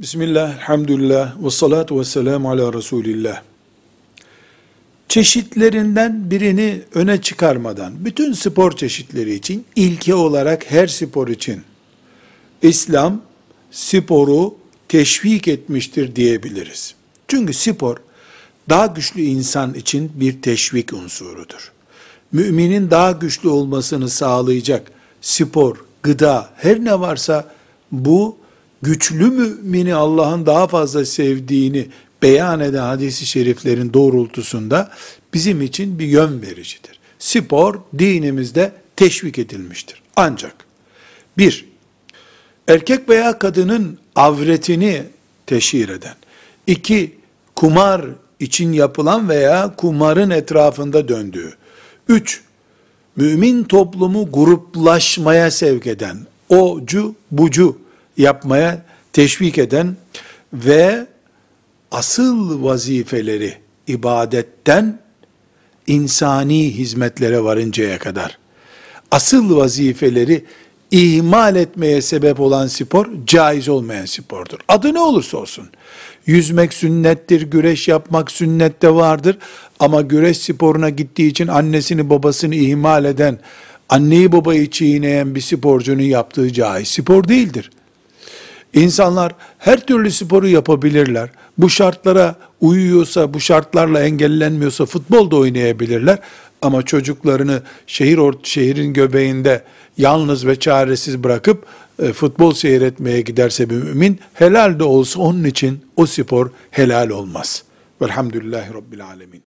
Bismillah, elhamdülillah, ve salatu ve selamu ala Resulillah. Çeşitlerinden birini öne çıkarmadan, bütün spor çeşitleri için, ilke olarak her spor için, İslam sporu teşvik etmiştir diyebiliriz. Çünkü spor, daha güçlü insan için bir teşvik unsurudur. Müminin daha güçlü olmasını sağlayacak spor, gıda, her ne varsa bu güçlü mümini Allah'ın daha fazla sevdiğini beyan eden hadisi şeriflerin doğrultusunda bizim için bir yön vericidir. Spor dinimizde teşvik edilmiştir. Ancak bir, erkek veya kadının avretini teşhir eden, iki, kumar için yapılan veya kumarın etrafında döndüğü, üç, mümin toplumu gruplaşmaya sevk eden, ocu bucu yapmaya teşvik eden ve asıl vazifeleri ibadetten insani hizmetlere varıncaya kadar asıl vazifeleri ihmal etmeye sebep olan spor caiz olmayan spordur. Adı ne olursa olsun. Yüzmek sünnettir, güreş yapmak sünnette vardır. Ama güreş sporuna gittiği için annesini babasını ihmal eden, anneyi babayı çiğneyen bir sporcunun yaptığı caiz spor değildir. İnsanlar her türlü sporu yapabilirler. Bu şartlara uyuyorsa, bu şartlarla engellenmiyorsa futbol da oynayabilirler. Ama çocuklarını şehir ort şehrin göbeğinde yalnız ve çaresiz bırakıp e, futbol seyretmeye giderse bir mümin helal de olsa onun için o spor helal olmaz. Velhamdülillahi Rabbil Alemin.